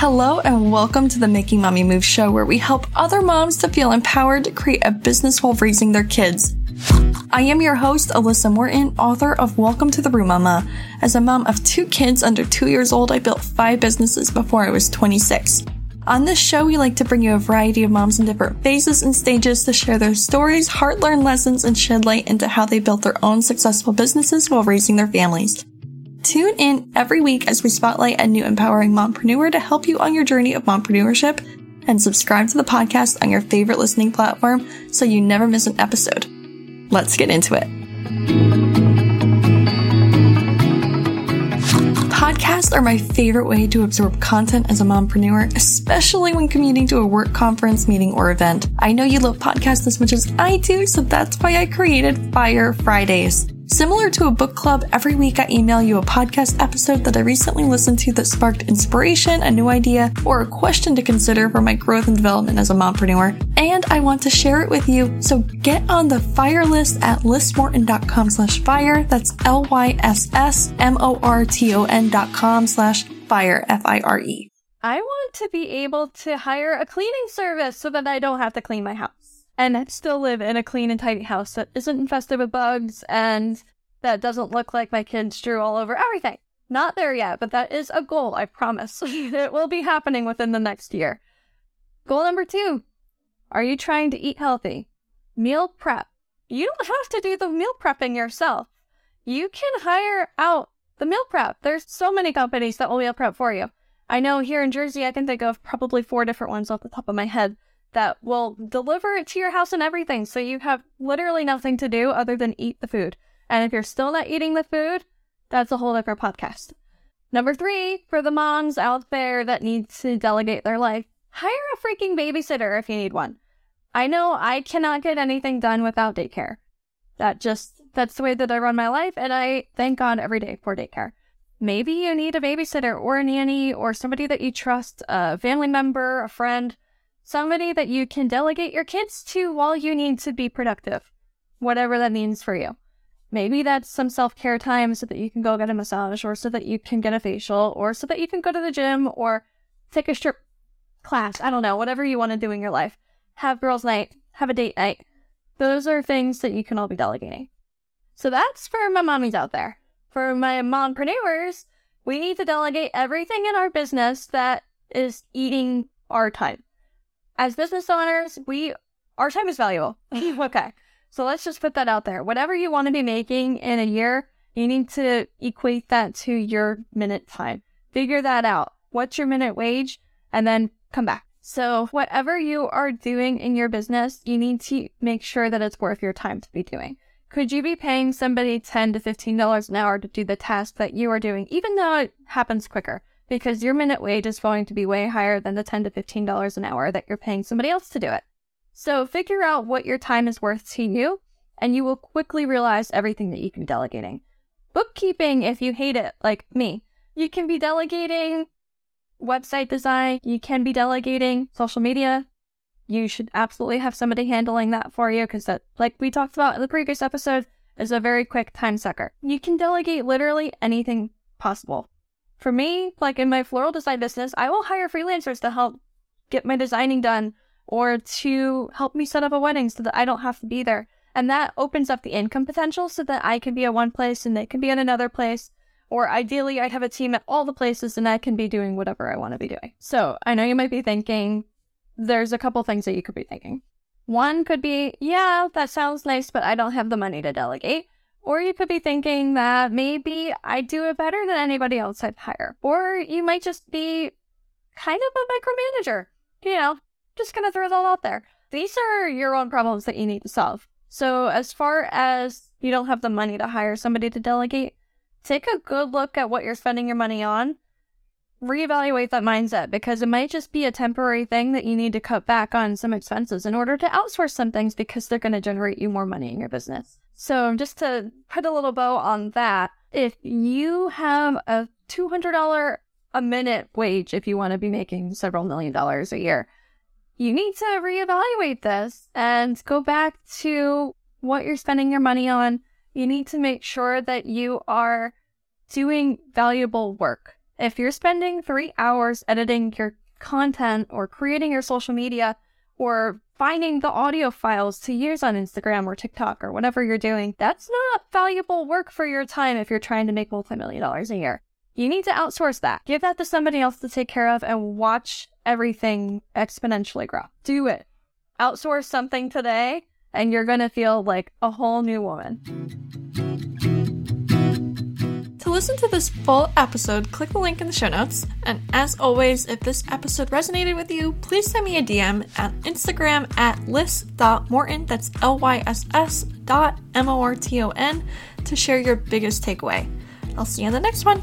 Hello and welcome to the Making Mommy Move show where we help other moms to feel empowered to create a business while raising their kids. I am your host, Alyssa Morton, author of Welcome to the Room Mama. As a mom of two kids under two years old, I built five businesses before I was 26. On this show, we like to bring you a variety of moms in different phases and stages to share their stories, heart learned lessons, and shed light into how they built their own successful businesses while raising their families. Tune in every week as we spotlight a new empowering mompreneur to help you on your journey of mompreneurship and subscribe to the podcast on your favorite listening platform so you never miss an episode. Let's get into it. Podcasts are my favorite way to absorb content as a mompreneur, especially when commuting to a work conference, meeting, or event. I know you love podcasts as much as I do, so that's why I created Fire Fridays. Similar to a book club, every week I email you a podcast episode that I recently listened to that sparked inspiration, a new idea, or a question to consider for my growth and development as a mompreneur. And I want to share it with you. So get on the fire list at lyssmorton.com slash fire. That's L-Y-S-S-M-O-R-T-O-N dot com slash fire, F-I-R-E. I want to be able to hire a cleaning service so that I don't have to clean my house and still live in a clean and tidy house that isn't infested with bugs and that doesn't look like my kids drew all over everything. Not there yet, but that is a goal, I promise. it will be happening within the next year. Goal number two Are you trying to eat healthy? Meal prep. You don't have to do the meal prepping yourself. You can hire out the meal prep. There's so many companies that will meal prep for you. I know here in Jersey, I can think of probably four different ones off the top of my head that will deliver it to your house and everything. So you have literally nothing to do other than eat the food. And if you're still not eating the food, that's a whole different podcast. Number three, for the moms out there that need to delegate their life, hire a freaking babysitter if you need one. I know I cannot get anything done without daycare. That just, that's the way that I run my life. And I thank God every day for daycare. Maybe you need a babysitter or a nanny or somebody that you trust, a family member, a friend somebody that you can delegate your kids to while you need to be productive, whatever that means for you. Maybe that's some self care time so that you can go get a massage, or so that you can get a facial, or so that you can go to the gym or take a strip class. I don't know, whatever you want to do in your life. Have girls' night, have a date night. Those are things that you can all be delegating. So that's for my mommies out there. For my mompreneurs, we need to delegate everything in our business that is eating our time as business owners, we our time is valuable. okay. So let's just put that out there. Whatever you want to be making in a year, you need to equate that to your minute time. Figure that out. What's your minute wage? And then come back. So whatever you are doing in your business, you need to make sure that it's worth your time to be doing. Could you be paying somebody 10 to $15 an hour to do the task that you are doing, even though it happens quicker? Because your minute wage is going to be way higher than the 10 to $15 an hour that you're paying somebody else to do it. So figure out what your time is worth to you, and you will quickly realize everything that you can be delegating. Bookkeeping, if you hate it, like me, you can be delegating website design, you can be delegating social media. You should absolutely have somebody handling that for you because that, like we talked about in the previous episode, is a very quick time sucker. You can delegate literally anything possible. For me, like in my floral design business, I will hire freelancers to help get my designing done or to help me set up a wedding so that I don't have to be there. And that opens up the income potential so that I can be at one place and they can be in another place. Or ideally, I'd have a team at all the places and I can be doing whatever I want to be doing. So I know you might be thinking, there's a couple things that you could be thinking. One could be, yeah, that sounds nice, but I don't have the money to delegate. Or you could be thinking that maybe I do it better than anybody else I'd hire. Or you might just be kind of a micromanager. You know, just gonna throw that out there. These are your own problems that you need to solve. So as far as you don't have the money to hire somebody to delegate, take a good look at what you're spending your money on. Reevaluate that mindset because it might just be a temporary thing that you need to cut back on some expenses in order to outsource some things because they're going to generate you more money in your business. So, just to put a little bow on that, if you have a $200 a minute wage, if you want to be making several million dollars a year, you need to reevaluate this and go back to what you're spending your money on. You need to make sure that you are doing valuable work. If you're spending three hours editing your content or creating your social media or finding the audio files to use on Instagram or TikTok or whatever you're doing, that's not valuable work for your time if you're trying to make multi-million dollars a year. You need to outsource that. Give that to somebody else to take care of and watch everything exponentially grow. Do it. Outsource something today and you're going to feel like a whole new woman. Listen to this full episode, click the link in the show notes. And as always, if this episode resonated with you, please send me a DM at Instagram at lyss.morton, that's L Y S S dot M O R T O N, to share your biggest takeaway. I'll see you in the next one.